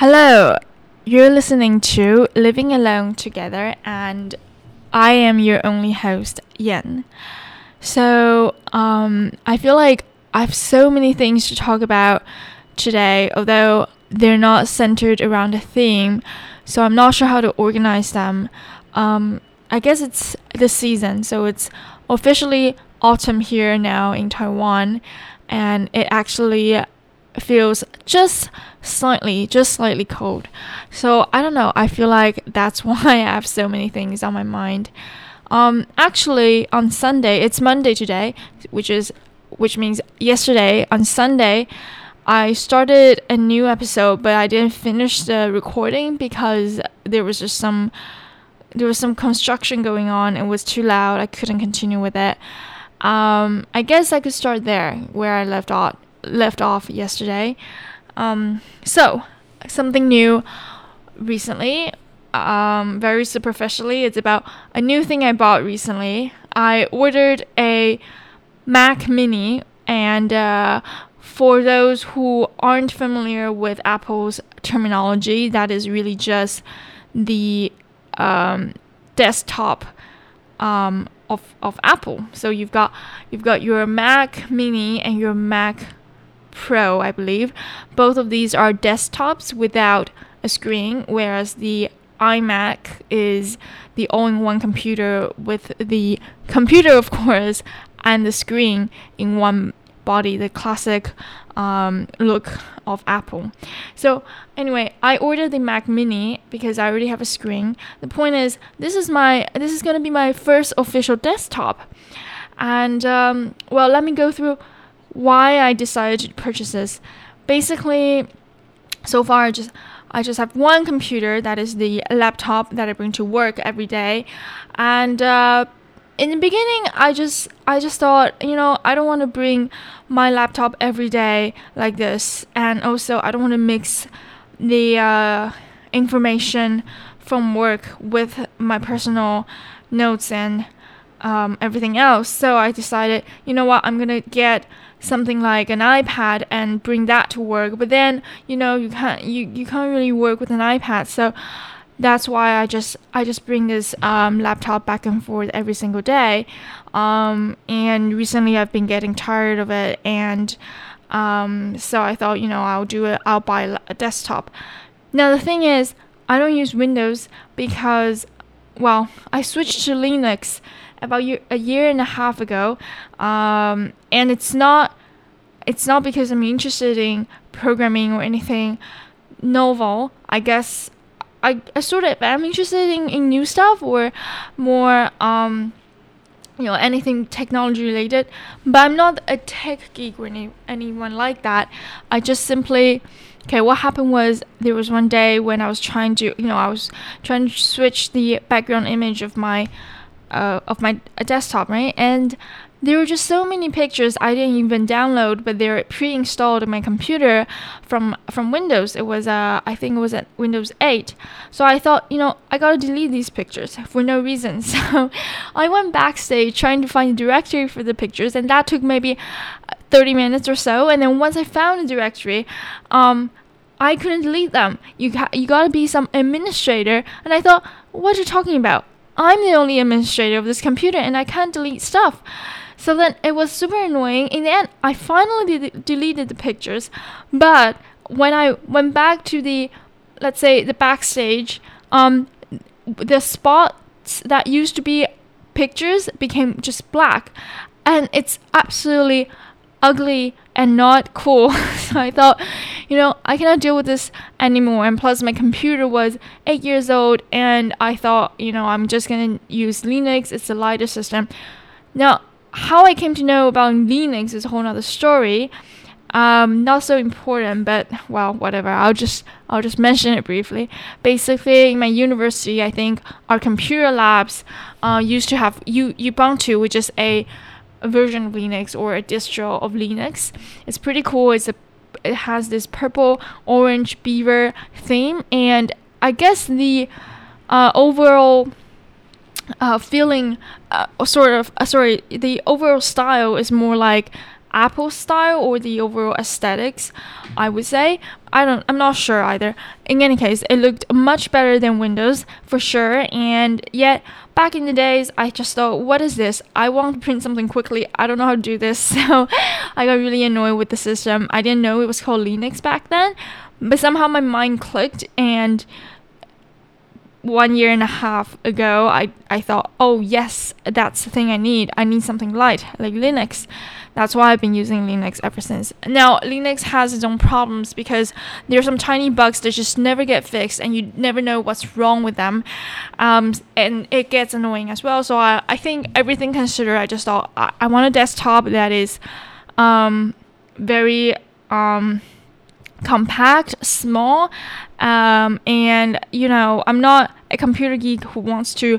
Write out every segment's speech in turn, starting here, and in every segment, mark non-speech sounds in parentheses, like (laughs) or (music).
Hello, you're listening to Living Alone Together, and I am your only host, Yen. So, um, I feel like I have so many things to talk about today, although they're not centered around a theme, so I'm not sure how to organize them. Um, I guess it's the season, so it's officially autumn here now in Taiwan, and it actually feels just slightly, just slightly cold. So I don't know. I feel like that's (laughs) why I have so many things on my mind. Um, actually, on Sunday, it's Monday today, which is which means yesterday on Sunday, I started a new episode, but I didn't finish the recording because there was just some there was some construction going on. It was too loud. I couldn't continue with it. Um, I guess I could start there where I left off left off yesterday. Um, so something new recently. Um, very superficially, it's about a new thing I bought recently. I ordered a Mac Mini, and uh, for those who aren't familiar with Apple's terminology, that is really just the um, desktop um, of, of Apple. So you've got you've got your Mac Mini and your Mac Pro, I believe. Both of these are desktops without a screen, whereas the iMac is the all-in-one computer with the computer, of course, and the screen in one body, the classic um, look of Apple. So anyway, I ordered the Mac Mini because I already have a screen. The point is, this is my this is gonna be my first official desktop, and um, well, let me go through why I decided to purchase this. Basically, so far I just I just have one computer that is the laptop that I bring to work every day, and uh, in the beginning I just I just thought you know I don't want to bring my laptop every day like this, and also I don't want to mix the uh, information from work with my personal notes and um, everything else. So I decided, you know what, I'm gonna get something like an iPad and bring that to work. But then, you know, you can't you, you can't really work with an iPad. So that's why I just I just bring this um, laptop back and forth every single day. Um, and recently I've been getting tired of it, and um, so I thought, you know, I'll do it. I'll buy a desktop. Now the thing is, I don't use Windows because, well, I switched to Linux about year, a year and a half ago, um, and it's not it's not because I'm interested in programming or anything novel. I guess I, I sort of I'm interested in, in new stuff or more um, you know anything technology related but i'm not a tech geek or any, anyone like that i just simply okay what happened was there was one day when i was trying to you know i was trying to switch the background image of my uh, of my desktop, right? And there were just so many pictures I didn't even download, but they're pre-installed in my computer from from Windows. It was uh, I think it was at Windows 8. So I thought, you know, I gotta delete these pictures for no reason. (laughs) So I went backstage trying to find a directory for the pictures, and that took maybe 30 minutes or so. And then once I found a directory, um, I couldn't delete them. You you gotta be some administrator, and I thought, what are you talking about? I'm the only administrator of this computer and I can't delete stuff. So then it was super annoying. In the end, I finally de- deleted the pictures, but when I went back to the, let's say, the backstage, um, the spots that used to be pictures became just black, and it's absolutely ugly and not cool. (laughs) so I thought, you know, I cannot deal with this anymore. And plus, my computer was eight years old, and I thought, you know, I'm just gonna use Linux. It's a lighter system. Now, how I came to know about Linux is a whole other story. Um, not so important, but well, whatever. I'll just I'll just mention it briefly. Basically, in my university, I think our computer labs uh, used to have U Ubuntu, which is a a version of Linux or a distro of Linux. It's pretty cool. It's a it has this purple orange beaver theme and I guess the uh, overall uh, feeling uh, sort of uh, sorry the overall style is more like Apple style or the overall aesthetics, I would say. I don't I'm not sure either. In any case, it looked much better than Windows for sure and yet back in the days I just thought what is this? I want to print something quickly. I don't know how to do this. (laughs) So I got really annoyed with the system. I didn't know it was called Linux back then, but somehow my mind clicked and one year and a half ago, I, I thought, oh, yes, that's the thing I need. I need something light, like Linux. That's why I've been using Linux ever since. Now, Linux has its own problems because there are some tiny bugs that just never get fixed and you never know what's wrong with them. Um, and it gets annoying as well. So I, I think everything considered, I just thought I, I want a desktop that is um, very. Um, compact, small, um, and you know, I'm not a computer geek who wants to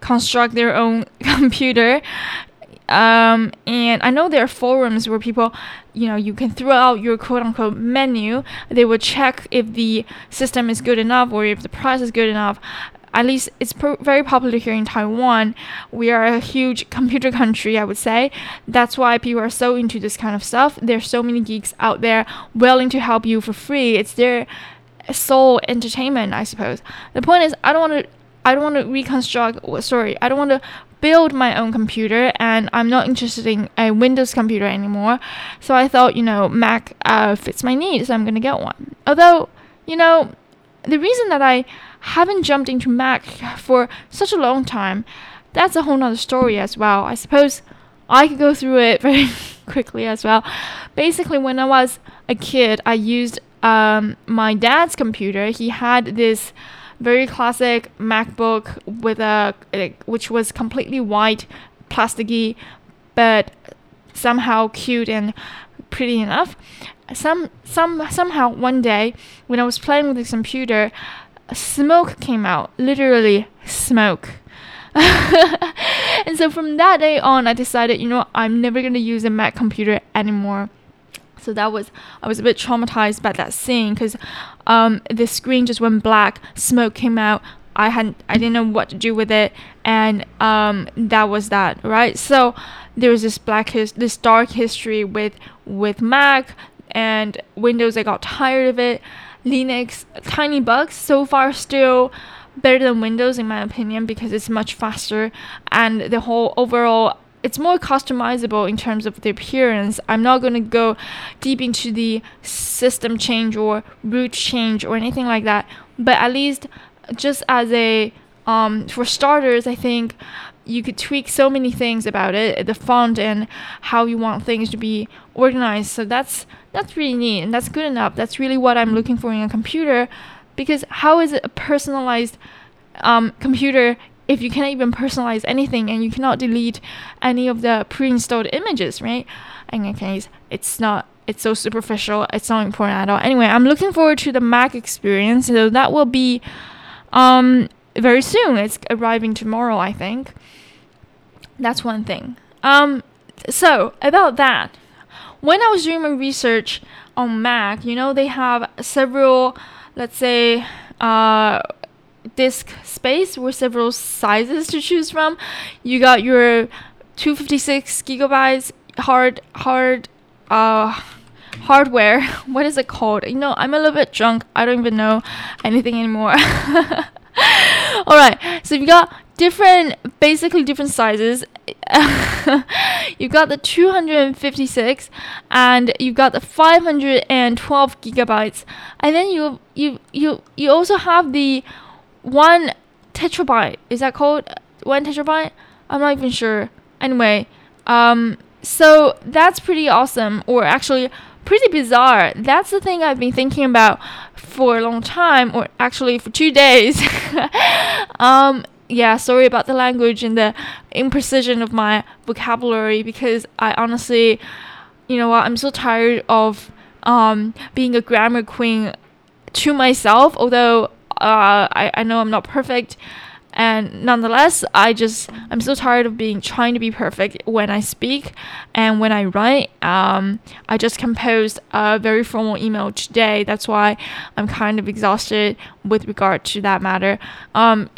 construct their own (laughs) computer. Um, and I know there are forums where people, you know, you can throw out your quote unquote menu. They will check if the system is good enough or if the price is good enough at least it's very popular here in Taiwan. We are a huge (laughs) computer country, I would say. That's why people are so into this kind of stuff. There's so many geeks out there willing to help you for free. It's their sole entertainment, I suppose. The point is, I don't want to. I don't want to reconstruct. Sorry, I don't want to build my own computer, and I'm not interested in a Windows computer anymore. So I thought, you know, Mac uh, fits my needs, so I'm gonna get one. Although, you know, the reason that I haven't jumped into Mac for such a long time, that's a whole nother story as well. I suppose I could go through it (laughs) very quickly as well. Basically, when I was a kid, I used um, my dad's computer. He had this very classic MacBook with a which was completely white, plasticky, but somehow cute and pretty enough. Some some somehow one day when I was playing with the computer, smoke came out, literally smoke. (laughs) and so from that day on, I decided, you know, I'm never gonna use a Mac computer anymore. So that was I was a bit traumatized by that scene because um, the screen just went black, smoke came out. I had I didn't know what to do with it, and um, that was that, right? So there was this black his this dark history with with Mac and Windows. I got tired of it Linux tiny bugs so far still better than Windows in my opinion because it's much faster and the whole overall it's more customizable in terms of the appearance. I'm not going to go deep into the system change or root change or anything like that, but at least just as a um, for starters, I think you could tweak so many things about it, the font and how you want things to be organized. So that's that's really neat and that's good enough. That's really what I'm looking for in a computer because how is it a personalized um, computer if you cannot even personalize anything and you cannot delete any of the pre-installed images, right? In any case, it's not it's so superficial. It's not important at all. Anyway, I'm looking forward to the Mac experience. So that will be um, very soon. It's arriving tomorrow, I think. That's one thing. Um, so about that, when I was doing my research on Mac, you know, they have several, let's say, uh, disk space with several sizes to choose from. You got your 256 gigabytes hard hard uh hardware. (laughs) What is it called? You know, I'm a little bit drunk. I don't even know anything anymore. (laughs) All right, so you got different, basically different sizes. (laughs) you've got the 256 and you've got the 512 gigabytes, and then you you you you also have the one terabyte. Is that called one terabyte? I'm not even sure. Anyway, um, so that's pretty awesome, or actually pretty bizarre. That's the thing I've been thinking about for a long time, or actually for two days. (laughs) um, yeah, sorry about the language and the imprecision of my vocabulary because I honestly, you know what, I'm so tired of um, being a grammar queen to myself, although uh, I, I know I'm not perfect and nonetheless i just i'm so tired of being trying to be perfect when i speak and when i write. Um, i just composed a very formal email today. That's why i'm kind of exhausted with regard to that matter. Um, (laughs)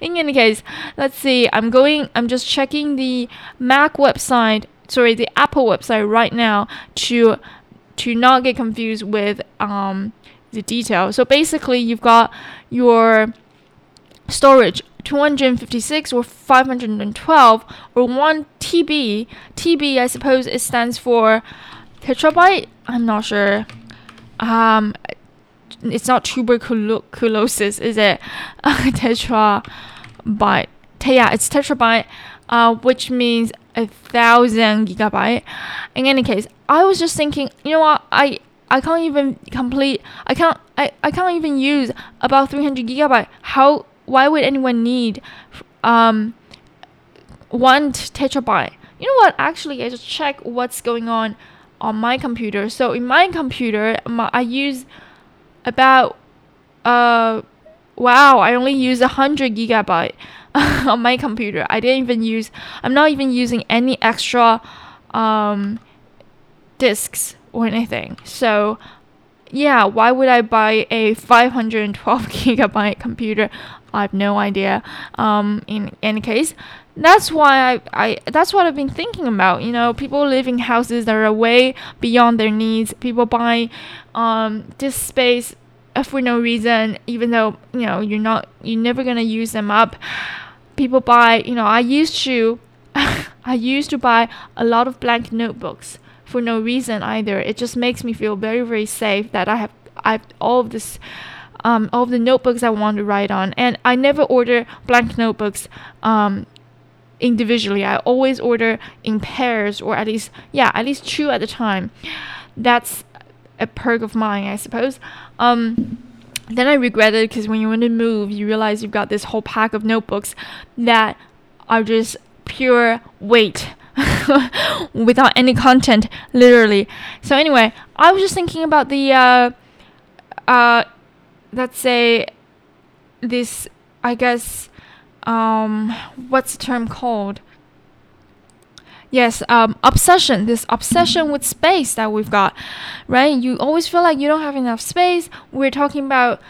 in any case let's see. I'm going i'm just checking the mac website sorry the Apple website right now to to not get confused with um, the detail. So basically, you've got your storage 256 or 512 or 1 TB. TB, I suppose it stands for tetrabyte. I'm not sure. Um, it's not tuberculosis, is it? (laughs) tetrabyte. Yeah, it's tetrabyte, uh, which means a thousand gigabyte. In any case, I was just thinking, you know what? I I can't even complete. I can't. I, I can't even use about 300 gigabyte. How? Why would anyone need um one terabyte? You know what? Actually, I just check what's going on on my computer. So in my computer, my, I use about uh wow, I only use a hundred gigabyte (laughs) on my computer. I didn't even use. I'm not even using any extra um discs or anything. So yeah, why would I buy a 512 (laughs) gigabyte computer? I have no idea. Um, in any case, that's why I, I that's what I've been thinking about. You know, people live in houses that are way beyond their needs. People buy um, this space for no reason, even though you know you're not you're never gonna use them up. People buy. You know, I used to (laughs) I used to buy a lot of blank notebooks for no reason either. It just makes me feel very very safe that I have I have all of this. Um, all the notebooks I want to write on, and I never order blank notebooks um, individually. I always order in pairs or at least yeah, at least two at a time. That's a perk of mine, I suppose. Um, then I regretted because when you want to move, you realize you've got this whole pack of notebooks that are just pure weight (laughs) without any content, literally. So anyway, I was just thinking about the uh, uh, let's say this, I guess um, what's the term called? Yes, um, obsession. This obsession with space that we've got, right? You always feel like you don't have enough space. We're talking about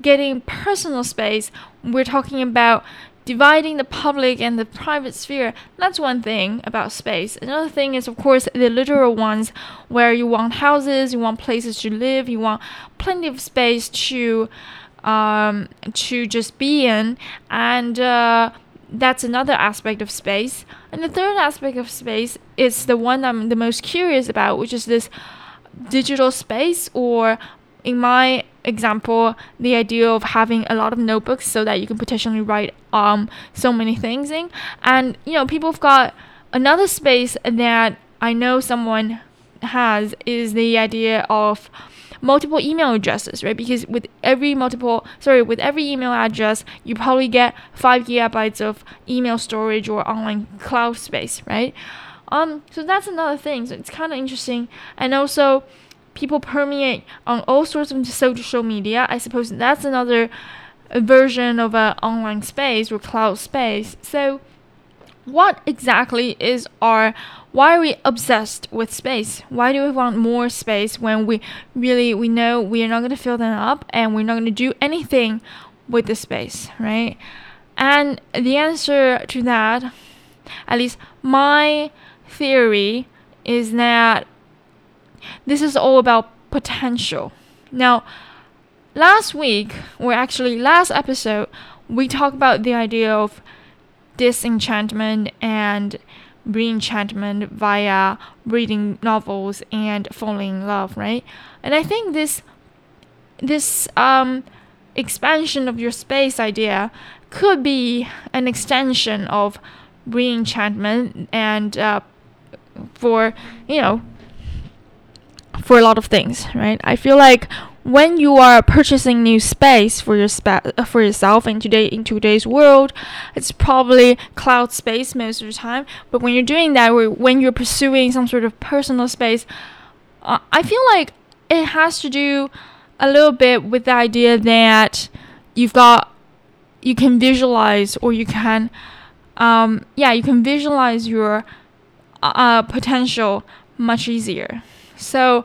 getting personal space. We're talking about dividing the public and the private sphere. That's one thing about space. Another thing is, of course, the literal ones where you want houses, you want places to live, you want plenty of space to um, to just be in, and uh, that's another aspect of space. And the third aspect of space is the one I'm the most curious about, which is this digital space, or in my example, the idea of having a lot of notebooks so that you can potentially write um so many things in. And you know, people have got another space that I know someone has is the idea of multiple email addresses, right? Because with every multiple, sorry, with every email address, you probably get five gigabytes of email storage or online cloud space, right? Um, so that's another thing. So it's kind of interesting, and also people permeate on all sorts of social media. I suppose that's another version of an online space or cloud space. So what exactly is our why are we obsessed with space why do we want more space when we really we know we are not going to fill them up and we're not going to do anything with the space right and the answer to that at least my theory is that this is all about potential now last week or actually last episode we talked about the idea of disenchantment and reenchantment via reading novels and falling in love, right? And I think this this um, expansion of your space idea could be an extension of reenchantment and uh, for you know for a lot of things, right? I feel like when you are purchasing new space for your spa- uh, for yourself in today in today's world, it's probably cloud space most of the time. But when you're doing that, or when you're pursuing some sort of personal space, uh, I feel like it has to do a little bit with the idea that you've got you can visualize or you can um, yeah you can visualize your uh, potential much easier. So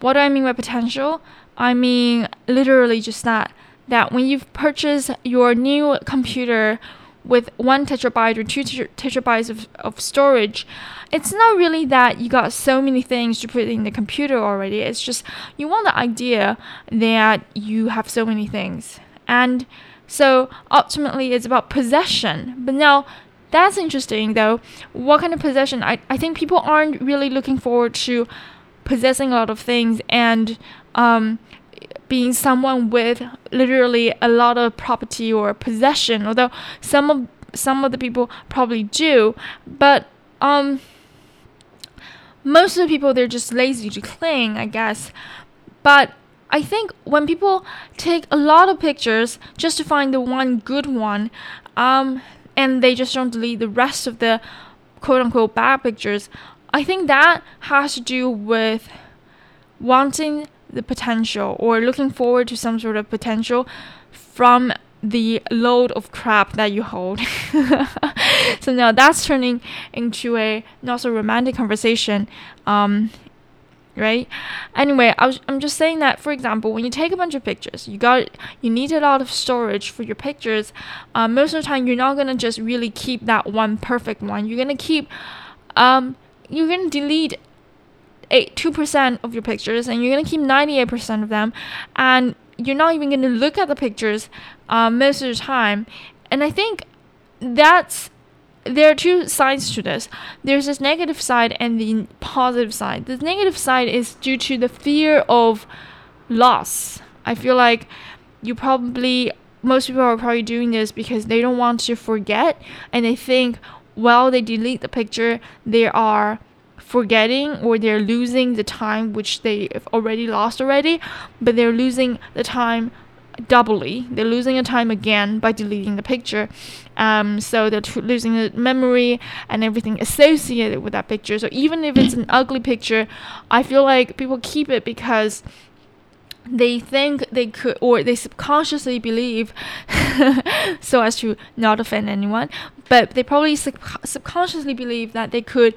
what do I mean by potential? I mean literally just that that when you've purchased your new computer with one terabyte or two terabytes of, of storage, it's not really that you got so many things to put in the computer already. It's just you want the idea that you have so many things. And so ultimately, it's about possession. But now, that's interesting though. What kind of possession? I, I think people aren't really looking forward to possessing a lot of things and um, being someone with literally a lot of property or possession. Although some of some of the people probably do, but um, most of the people they're just lazy to cling, I guess. But I think when people take a lot of pictures just to find the one good one, um, and they just don't delete the rest of the quote unquote bad pictures, I think that has to do with wanting the potential or looking forward to some sort of potential from the load of crap that you hold. (laughs) so now that's turning into a not so romantic conversation. Um, right anyway I was, i'm just saying that for example when you take a bunch of pictures you got you need a lot of storage for your pictures um, most of the time you're not going to just really keep that one perfect one you're going to keep um, you're to delete eight two percent of your pictures and you're to keep 98 percent of them and you're not even to look at the pictures um, most of the time. And I think that's there are two sides to this. There's this negative side and the positive side. The negative side is due to the fear of loss. I feel like you probably most people are probably doing this because they don't want to forget and they think while they delete the picture they are forgetting or they're losing the time which they've already lost already, but they're losing the time doubly. They're losing the time again by deleting the picture. Um, so they're t- losing the memory and everything associated with that picture. So even if it's an ugly picture, I feel like people keep it because they think they could or they subconsciously believe (laughs) so as to not offend anyone but they probably sub- subconsciously believe that they could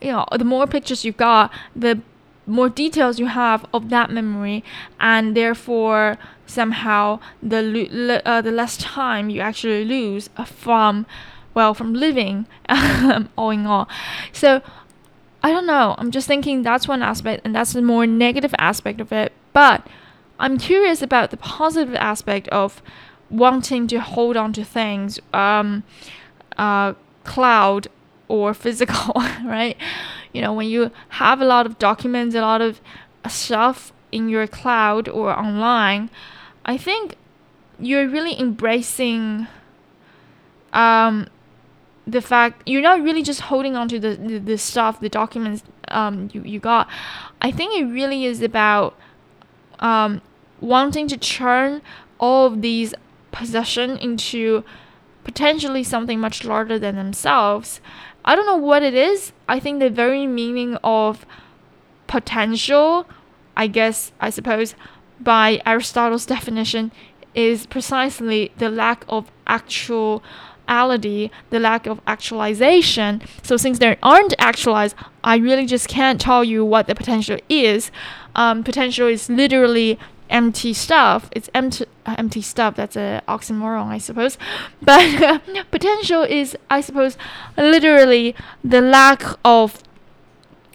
you know the more pictures you've got the more details you have of that memory and therefore somehow the uh, the less time you actually lose from well from living (laughs) all in all. So i don't know. I'm just thinking that's one aspect and that's the more negative aspect of it but i'm curious about the positive aspect of wanting to hold on to things um uh cloud or (laughs) physical, right? You know, when you have a lot of documents, a lot of stuff in your cloud or online, I think you're really embracing um, the fact you're not really just holding on to the, the, the stuff, the documents um, you, you got. I think it really is about um, wanting to turn all of these possession into potentially something much larger than themselves I don't know what it is. I think the very meaning of potential, I guess, I suppose, by Aristotle's definition, is precisely the lack of actuality, the lack of actualization. So, since there aren't actualized, I really just can't tell you what the potential is. Um, potential is literally empty stuff. It's empty uh, empty stuff. That's an oxymoron, I suppose. (laughs) But (laughs) potential is, I suppose, literally the lack of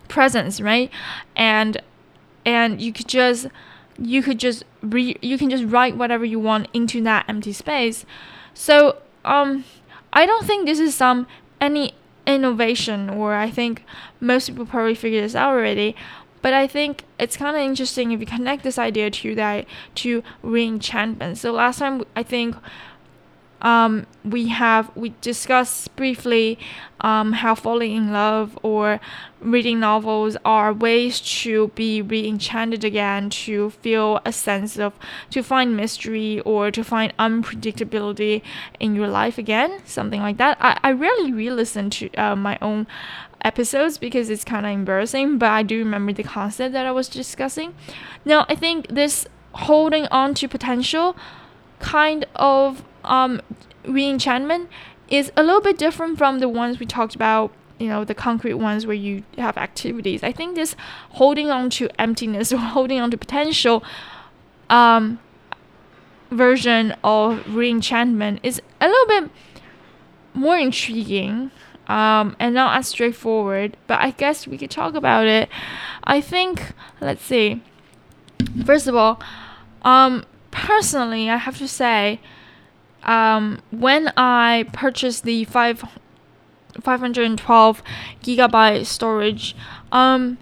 presence, right? And and you could just you could just re you can just write whatever you want into that empty space. So um, I don't think this is some any innovation, or I think most people probably figured this out already. But I think it's kind of interesting if you connect this idea to that to reenchantment. So last time I think um, we have we discussed briefly um, how falling in love or reading novels are ways to be re-enchanted again to feel a sense of to find mystery or to find unpredictability in your life again something like that i, I rarely re-listen to uh, my own episodes because it's kind of embarrassing, but I do remember the concept that I was discussing. Now, I think this holding on to potential kind of um, re-enchantment is a little bit different from the ones we talked about you know the concrete ones where you have activities i think this holding on to emptiness (laughs) or holding on to potential um, version of re-enchantment is a little bit more intriguing um, and not as straightforward. But I guess we could talk about it. I think, let's see. First of all, um, personally, I have to say, um, when I purchased the five 512 gigabyte storage, um,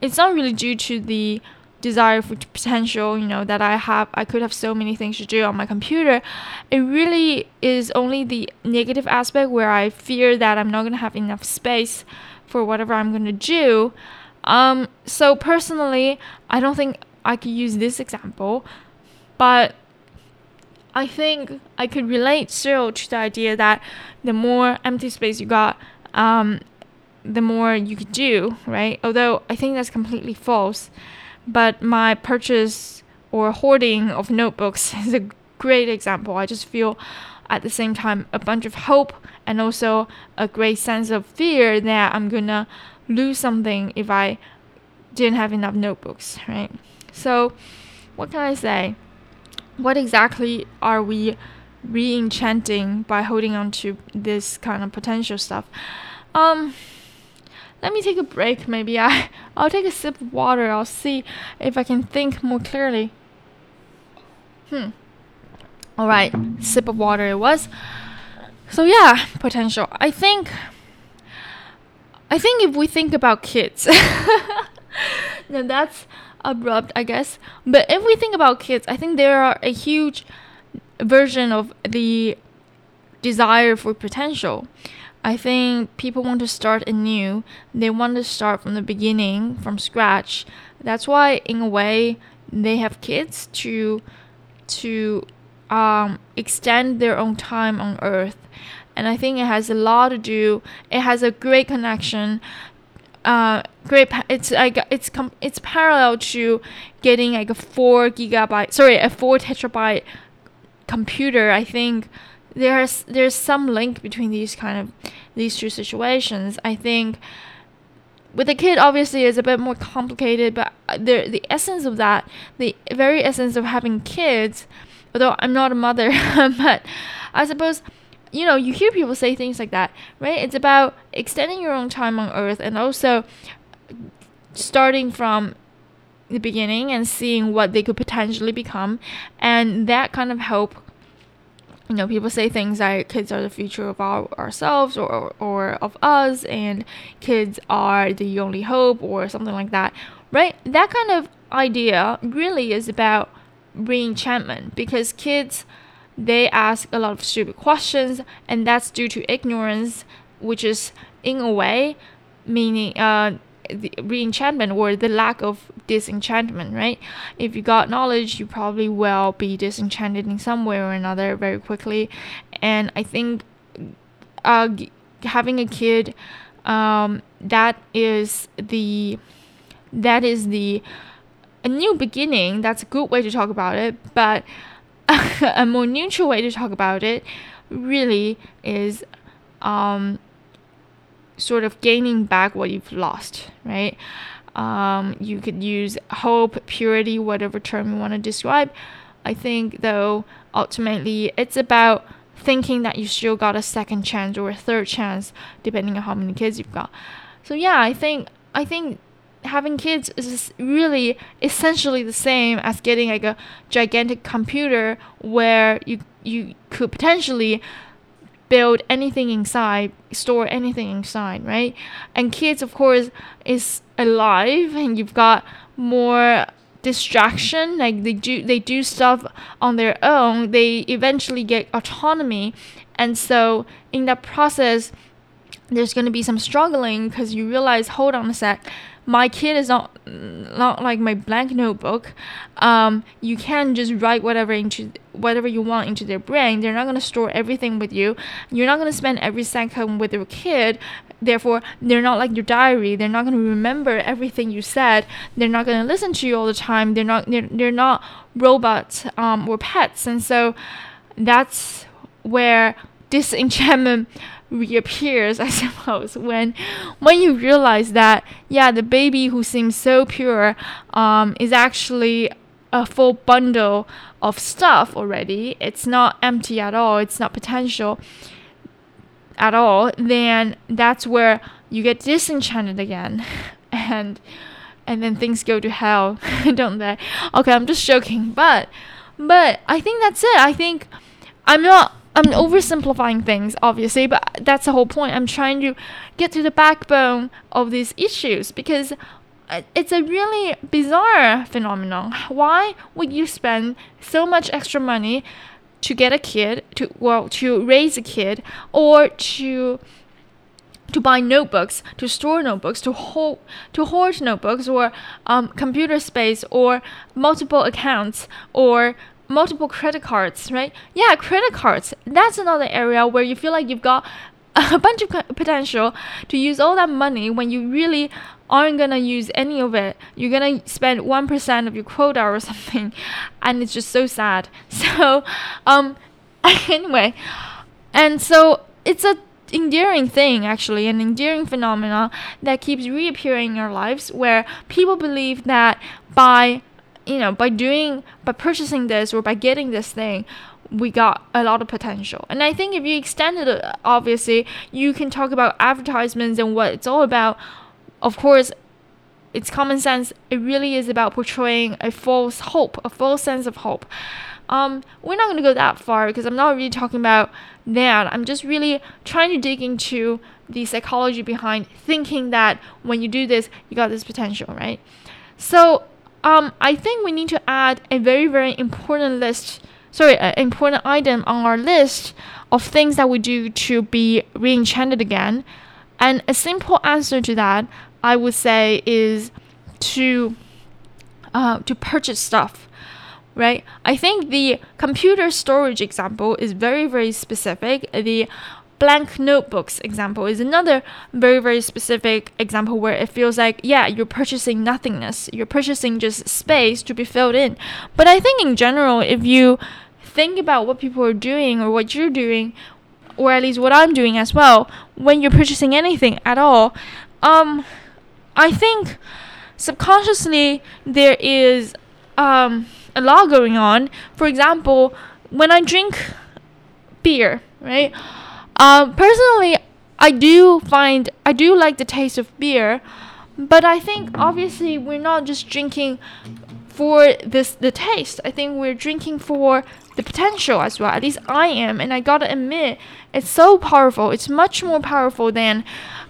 it's not really due to the desire for potential, you know, that I have. I could have so many things to do on my computer. It really is only the negative aspect where I fear that I'm not going to have enough space for whatever I'm going to do. Um, so personally, I don't think I could use this example, but I think I could relate still to the idea that the more empty space you got, um, the more you could do, right? Although I think that's completely false. But my purchase or hoarding of notebooks (laughs) is a great example. I just feel at the same time a bunch of hope and also a great sense of fear that I'm gonna lose something if I didn't have enough notebooks, right? So, what can I say? What exactly are we re enchanting by holding on to this kind of potential stuff? Um, let me take a break. Maybe (laughs) I I'll take a sip of water. I'll see if I can think more clearly. Hmm. All right, sip of water it was. So yeah, potential. I think. I think if we think about kids, (laughs) now that's abrupt, I guess. But if we think about kids, I think there are a huge version of the desire for potential. I think people want to start anew. They want to start from the beginning, from scratch. That's why, in a way, they have kids to to um, extend their own time on Earth. And I think it has a lot to do. It has a great connection. Uh, great. It's like it's com- it's parallel to getting like a four gigabyte. Sorry, a four terabyte computer. I think there's there's some link between these kind of these two situations. I think with a kid obviously it's a bit more complicated, but the the essence of that, the very essence of having kids, although I'm not a mother, (laughs) but I suppose you know you hear people say things like that, right? It's about extending your own time on earth and also starting from the beginning and seeing what they could potentially become and that kind of hope you know, people say things like kids are the future of our, ourselves or, or, or of us, and kids are the only hope, or something like that, right? That kind of idea really is about re-enchantment because kids they ask a lot of stupid questions, and that's due to ignorance, which is in a way meaning uh, the re-enchantment or the lack of disenchantment, right? If you got knowledge, you probably will be disenchanted in some way or another very quickly. And I think uh, having a kid, um, that is the that is the a new beginning. That's a good way to talk about it, but (laughs) a more neutral way to talk about it really is um, sort of gaining back what you've lost, right? Um, you could use hope, purity, whatever term you want to describe. I think, though, ultimately, it's about thinking that you still got a second chance or a third chance, depending on how many kids you've got. So yeah, I think I think having kids is really essentially the same as getting like a gigantic computer where you you could potentially build anything inside, store anything inside, right? And kids, of course, is alive, and you've got more distraction. Like they do, they do stuff on their own. They eventually get autonomy, and so in that process, there's going to be some struggling because you realize, hold on a sec my kid is not not like my blank notebook. Um, you can just write whatever into whatever you want into their brain. They're not gonna store everything with you. You're not gonna spend every second with your kid. Therefore, they're not like your diary. They're not gonna remember everything you said. They're not gonna listen to you all the time. They're not they're, they're not robots um, or pets. And so that's where disenchantment reappears, (laughs) I suppose, when when you realize that yeah, the baby who seems so pure um, is actually a full bundle of stuff already. It's not empty at all. It's not potential. at all, then that's where you get disenchanted again, (laughs) and and then things go to hell, (laughs) don't they? Okay, I'm just joking, but but I think that's it. I think I'm not I'm oversimplifying things, obviously, but that's the whole point. I'm trying to get to the backbone of these issues because it's a really bizarre phenomenon. Why would you spend so much extra money to get a kid, to well, to raise a kid, or to to buy notebooks, to store notebooks, to hold to hoard notebooks, or um, computer space, or multiple accounts, or multiple credit cards, right? Yeah, credit cards. That's another area where you feel like you've got (laughs) a bunch of potential to use all that money when you really aren't gonna use any of it. You're gonna spend one percent of your quota or (laughs) something, and it's just so sad. (laughs) So, um, anyway, and so it's a endearing thing actually an endearing phenomena that keeps reappearing in our lives where people believe that by you know, by doing, by purchasing this or by getting this thing, we got a lot of potential. And I think if you extend it, obviously, you can talk about advertisements and what it's all about. Of course, it's common sense. It really is about portraying a false hope, a false sense of hope. Um, we're not going to go that far because I'm not really talking about that. I'm just really trying to dig into the psychology behind thinking that when you do this, you got this potential, right? So um, I think we need to add a very, very important list, sorry, an important item on our list of things that we do to be re-enchanted again. And a simple answer to that, I would say, is to uh, to purchase stuff right? I think the computer storage example is very, very specific. The blank notebooks example is another very very specific example where it feels like yeah you're purchasing nothingness. You're purchasing just space to be filled in. But i think in general if you think about what people are doing or what you're doing or at least what i'm doing as well when you're purchasing anything at all um i think subconsciously there is um a lot going on. For example when i drink beer right um, personally, I do find I do like the taste of beer, but I think obviously we're not just drinking for this the taste. I think we're drinking for the potential as well. At least I am, and I gotta admit, it's so powerful. It's much more powerful than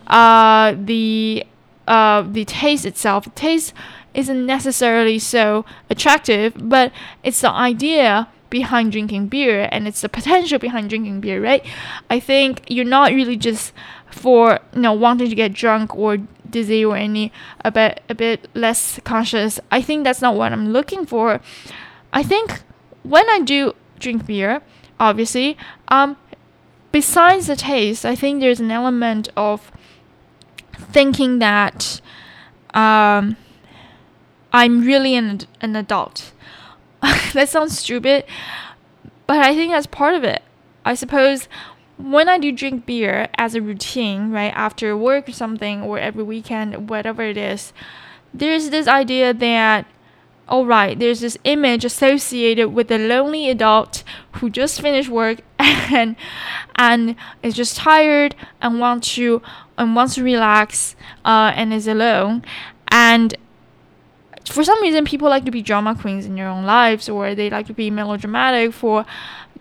uh, the uh, the taste itself. The taste isn't necessarily so attractive, but it's the idea behind drinking beer and it's the potential behind drinking beer, right? I think you're not really just for you know wanting to get drunk or dizzy or any a bit a bit less conscious. I think that's not what I'm looking for. I think when I do drink beer, obviously, um, besides the taste, I think there's an element of thinking that um, I'm really an an adult (laughs) that sounds stupid, but I think that's part of it. I suppose when I do drink beer as a routine, right, after work or something, or every weekend, whatever it is, there's this idea that, all right, there's this image associated with the lonely adult who just finished work (laughs) and and is just tired and wants to and wants to relax uh, and is alone and for some reason people like to be drama queens in their own lives or they like to be melodramatic for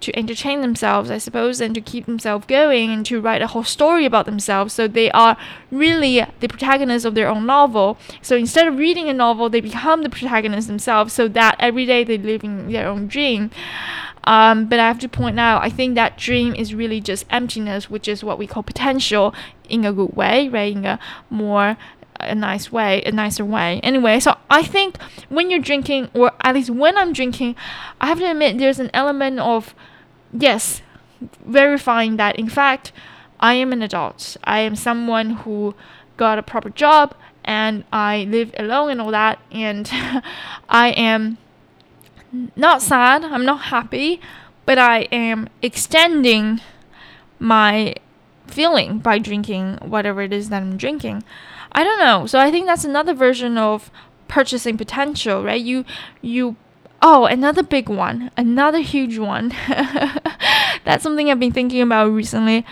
to entertain themselves i suppose and to keep themselves going and to write a whole story about themselves. So they are really the protagonists of their own novel. So instead of reading a novel they become the protagonist themselves so that every day they live in their own dream. Um, but I have to point out, I think that dream is really just emptiness, which is what we call potential in a good way, right? In a more a nice way, a nicer way. Anyway, so I think when you're drinking, or at least when I'm drinking, I have to admit there's an element of, yes, verifying that in fact I am an adult. I am someone who got a proper job and I live alone and all that, and (laughs) I am not sad, I'm not happy, but I am extending my feeling by drinking whatever it is that I'm drinking. I don't know. So I think that's another version of purchasing potential, right? You you oh, another big one, another huge one. (laughs) that's something I've been thinking about recently.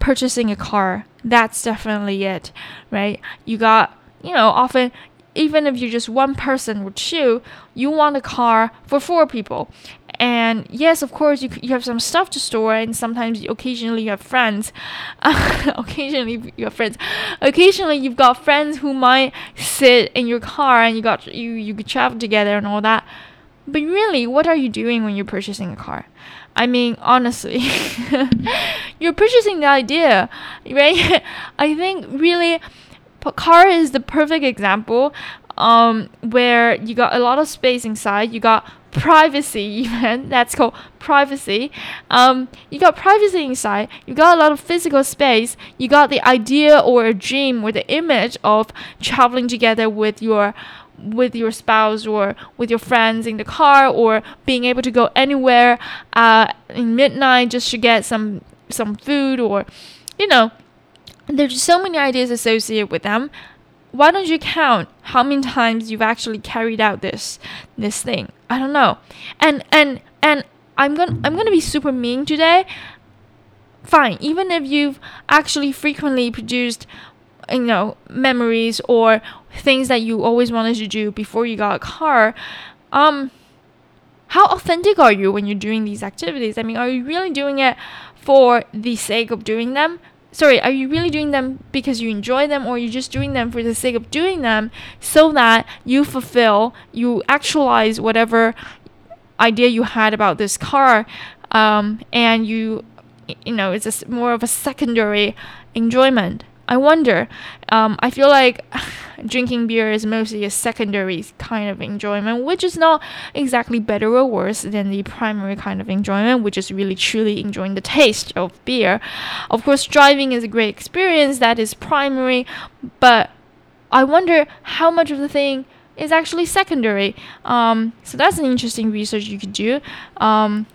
purchasing a car, that's definitely it, right? You got, you know, often even if you're just one person or two, you want a car for four people. And yes, of course, you, you have some stuff to store, and sometimes occasionally you have friends. (laughs) occasionally you have friends. Occasionally you've got friends who might sit in your car, and you got you you could travel together and all that. But really, what are you doing when you're purchasing a car? I mean, honestly, (laughs) you're purchasing the idea, right? (laughs) I think really, car is the perfect example um, where you got a lot of space inside. You got privacy (laughs) even that's called privacy. Um, you got privacy inside you got a lot of physical space you got the idea or a dream or the image of traveling together with your with your spouse or with your friends in the car or being able to go anywhere uh, in midnight just to get some some food or you know there's so many ideas associated with them why don't you count how many times you've actually carried out this this thing? I don't know. And and and i'm gonna i'm gonna be super mean today. Fine even if you've actually frequently produced you know memories or things that you always wanted to do before you got a car um how authentic are you when you're doing these activities? I mean are you really doing it for the sake of doing them sorry are you really doing them because you enjoy them or you're you just doing them for the sake of doing them so that you fulfill you actualize whatever idea you had about this car um, and you you know it's a, more of a secondary enjoyment I wonder. Um, I feel like (laughs) drinking beer is mostly a secondary kind of enjoyment, which is not exactly better or worse than the primary kind of enjoyment, which is really truly enjoying the taste of beer. Of course, driving is a great experience that is primary, but I wonder how much of the thing is actually secondary. Um, so that's an interesting research you could do, um,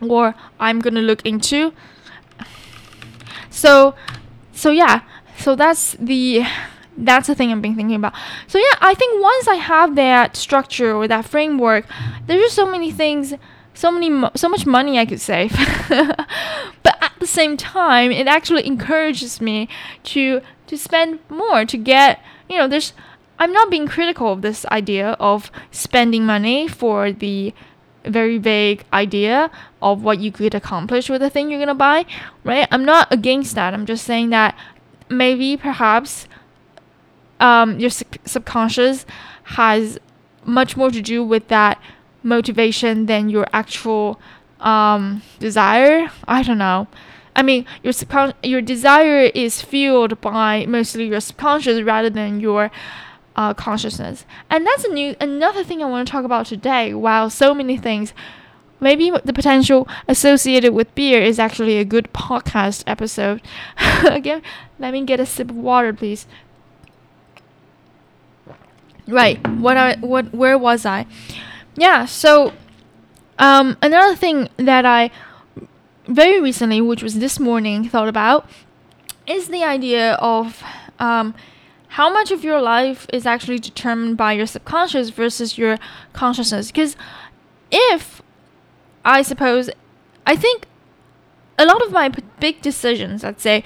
or I'm gonna look into. So so yeah, so that's the that's the thing I've been thinking about. So yeah, I think once I have that structure or that framework, there's just so many things, so many, so much money I could save. (laughs) but at the same time, it actually encourages me to to spend more to get, you know, there's. I'm not being critical of this idea of spending money for the very vague idea of what you could accomplish with the thing you're gonna buy, right? I'm not against that. I'm just saying that maybe perhaps um, your sub- subconscious has much more to do with that motivation than your actual um, desire. I don't know. I mean, your subcon- your desire is fueled by mostly your subconscious rather than your uh, consciousness. And that's a new another thing I want to talk about today. While so many things, maybe the potential associated with beer is actually a good podcast episode. (laughs) Again, let me get a sip of water, please. Right, what I what where was I? Yeah, so um, another thing that I very recently, which was this morning, thought about is the idea of um, how much of your life is actually determined by your subconscious versus your consciousness. Because if I suppose, I think a lot of my big decisions, let's say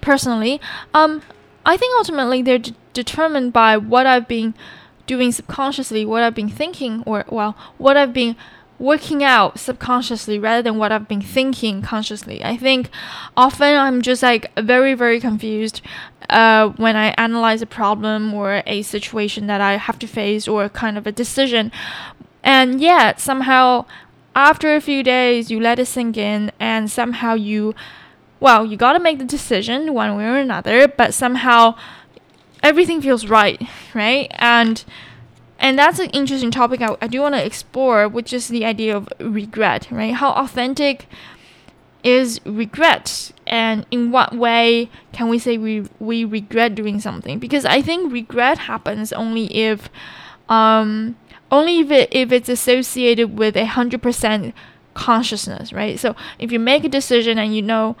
personally, um, I think ultimately they're determined by what I've been doing subconsciously, what I've been thinking, or well, what I've been working out subconsciously rather than what I've been thinking consciously. I think often I'm just like very, very confused uh, when I analyze a problem or a situation that I have to face or kind of a decision. And yet, somehow, after a few days, you let it sink in, and somehow you, well, you gotta make the decision one way or another, but somehow everything feels right, right? And and that's an interesting topic I, I do want to explore, which is the idea of regret, right? How authentic is regret, and in what way can we say we we regret doing something? Because I think regret happens only if, um, only if it, if it's associated with a hundred percent consciousness, right? So if you make a decision and you know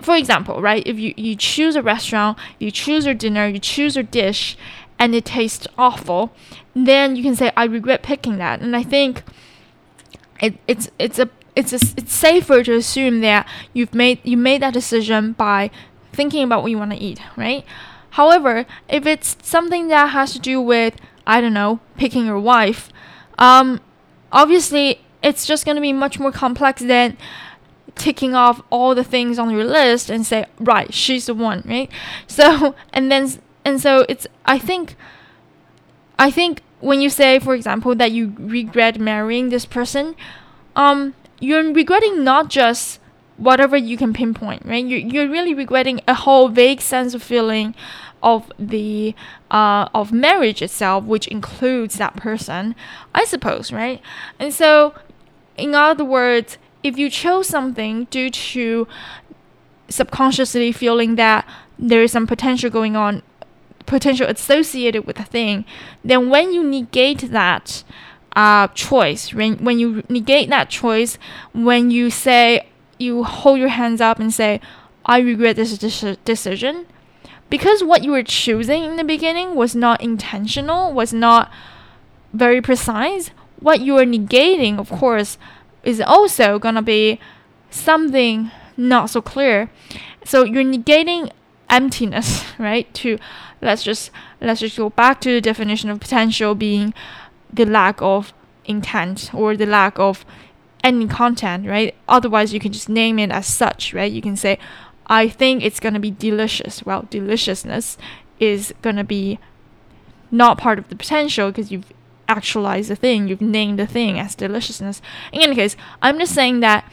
for example, right, if you you choose a restaurant, you choose your dinner, you choose your dish, and it tastes awful, then you can say I regret picking that. And I think it, it's it's a it's a, it's safer to assume that you've made you made that decision by thinking about what you want to eat, right? However, if it's something that has to do with I don't know picking your wife, um, obviously it's just going to be much more complex than ticking off all the things on your list and say right she's the one right (laughs) so and then and so it's i think i think when you say for example that you regret marrying this person um you're regretting not just whatever you can pinpoint right you're, you're really regretting a whole vague sense of feeling of the uh, of marriage itself, which includes that person, I suppose, right? And so, in other words, if you chose something due to subconsciously feeling that there is some potential going on, potential associated with a thing, then when you negate that uh, choice, when, when you negate that choice, when you say, you hold your hands up and say, I regret this decision, because what you were choosing in the beginning was not intentional, was not very precise, what you are negating, of course, is also going to be something not so clear. So you're negating emptiness, (laughs) right? To let's just let's just go back to the definition of potential being the lack of intent or the lack of any content, right? Otherwise, you can just name it as such, right? You can say, I think it's gonna be delicious. Well, deliciousness is gonna be not part of the potential because you've actualize the thing, you've named the thing as deliciousness. In any case, I'm just saying that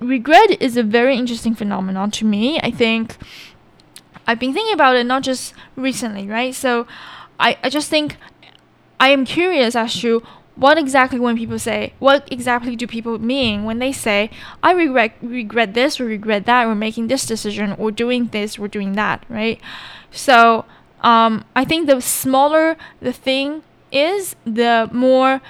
regret is a very interesting phenomenon to me. I think I've been thinking about it not just recently, right? So I, I just think I am curious as to what exactly when people say what exactly do people mean when they say I regret regret this or regret that or making this decision or doing this or doing that, right? So um, I think the smaller the thing is, the more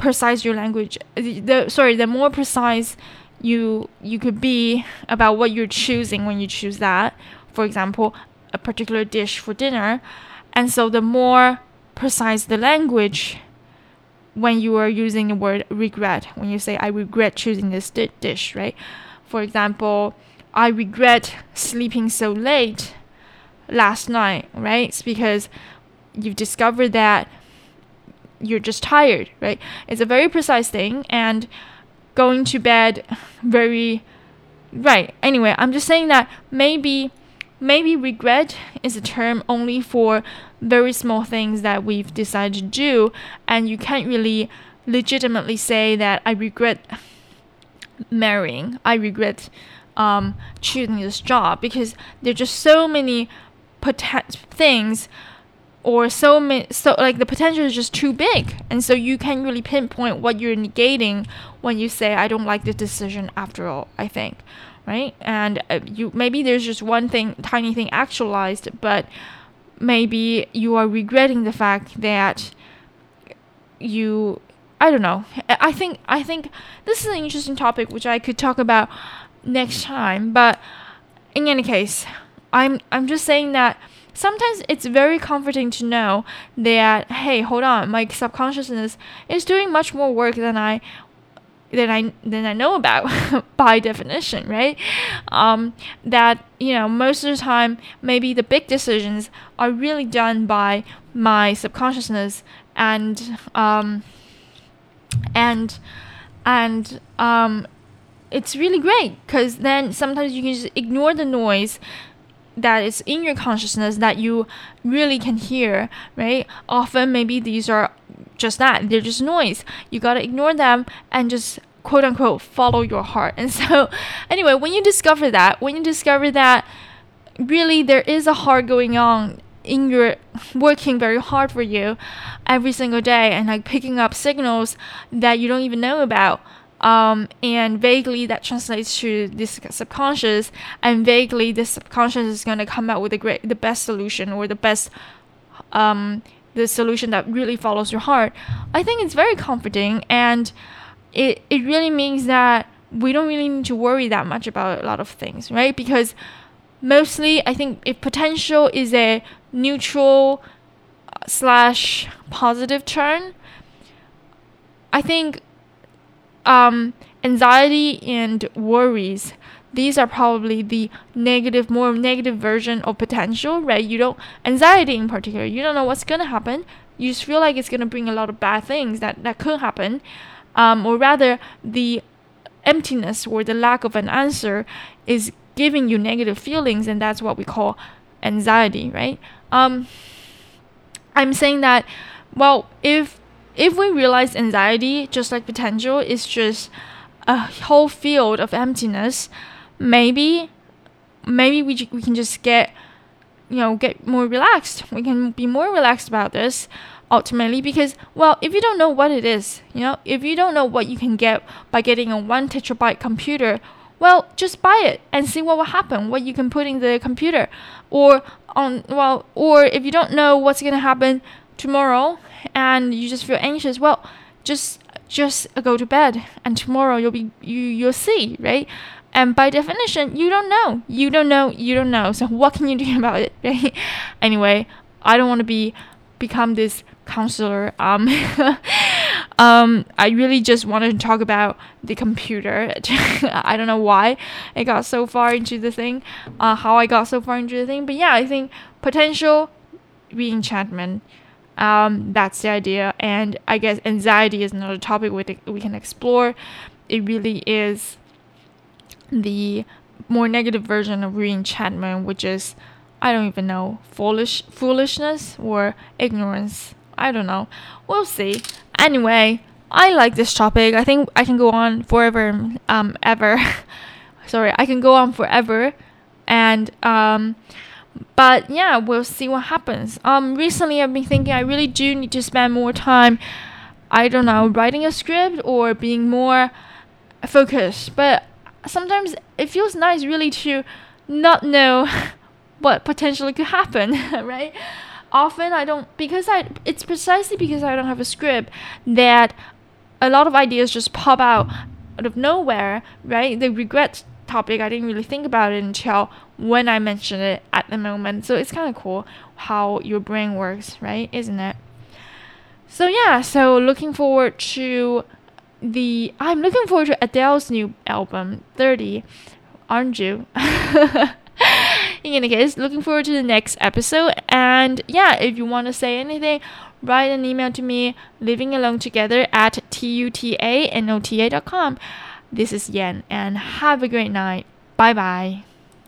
precise your language the sorry the more precise you you could be about what you're choosing when you choose that. For example a particular dish for dinner. And so the more precise the language when you are using the word regret when you say i regret choosing this di- dish right? For example i regret sleeping so late last night right? It's because you've discovered that you're just tired, right? It's a very precise thing and going to bed (laughs) very right. Anyway, I'm just saying that maybe maybe regret is a term only for very small things that we've decided to do and you can't really legitimately say that I regret marrying. I regret um, choosing this job because there's just so many potent things or so many so like the potential is just too big. And so you can't really pinpoint what you're negating when you say i don't like the decision after all i think right? And uh, you maybe there's just one thing tiny thing actualized but maybe you are regretting the fact that you i don't know. I think i think this is an interesting topic which i could talk about next time but in any case i'm i'm just saying that sometimes it's very comforting to know that hey hold on my subconsciousness is doing much more work than i than I than I know about (laughs) by definition, right? Um, that you know most of the time maybe the big decisions are really done by my subconsciousness and um, and and um, it's really great because then sometimes you can just ignore the noise that is in your consciousness that you really can hear, right? Often maybe these are just that, they're just noise. You gotta ignore them and just quote unquote follow your heart. (laughs) And so, anyway, when you discover that, when you discover that really there is a heart going on in your working very hard for you every single day and like picking up signals that you don't even know about um, and vaguely that translates to this subconscious and vaguely this subconscious is going to come out with the great the best solution or the best um, the solution that really follows your heart. I think it's very comforting and it, it really means that we don't really need to worry that much about a lot of things right? Because mostly i think if potential is a neutral slash positive turn i think um, anxiety and worries. These are probably the negative more negative version of potential right? You don't anxiety in particular you don't know what's going to happen. You just feel like it's going to bring a lot of bad things that that could happen. Um, or rather the emptiness or the lack of an answer is giving you negative feelings and that's what we call anxiety right? Um, i'm saying that well if if we realize anxiety just like potential is just a whole field of emptiness maybe maybe we, we can just get you know get more relaxed. We can be more relaxed about this ultimately because well if you don't know what it is you know if you don't know what you can get by getting a one terabyte computer well just buy it and see what will happen what you can put in the computer. Or on well or if you don't know what's going to happen tomorrow and you just feel anxious well just just go to bed and tomorrow you'll be you you'll see right and by definition, you don't know. You don't know. You don't know. So what can you do (laughs) about it? Right? anyway, I don't want to be become this counselor. Um, (laughs) um, I really just wanted to talk about the computer. (laughs) I don't know why I got so far into the thing, uh, how I got so far into the thing. But yeah, I think potential reenchantment. Um, that's the idea, and I guess anxiety is another topic we we can explore. It really is the more negative version of reenchantment, which is I don't even know foolish foolishness or ignorance. I don't know. We'll see. Anyway, I like this topic. I think I can go on forever. Um, ever. (laughs) Sorry, I can go on forever, and um, but yeah, we'll see what happens. Um, recently I've been thinking I really do need to spend more time. I don't know, writing a script or being more focused, but sometimes it feels nice really to not know (laughs) what potentially could happen, (laughs) right? Often I don't because I it's precisely because I don't have a script that a lot of ideas just pop out out of nowhere, right? The regret topic I didn't really think about it until when I mention it at the moment. So it's kind of cool how your brain works, right? Isn't it? So yeah, so looking forward to the I'm looking forward to Adele's new album, 30. Aren't you? (laughs) In any case, looking forward to the next episode. And yeah, if you want to say anything, write an email to me, living alone together at tutanota.com. This is Yan, and have a great night. Bye bye.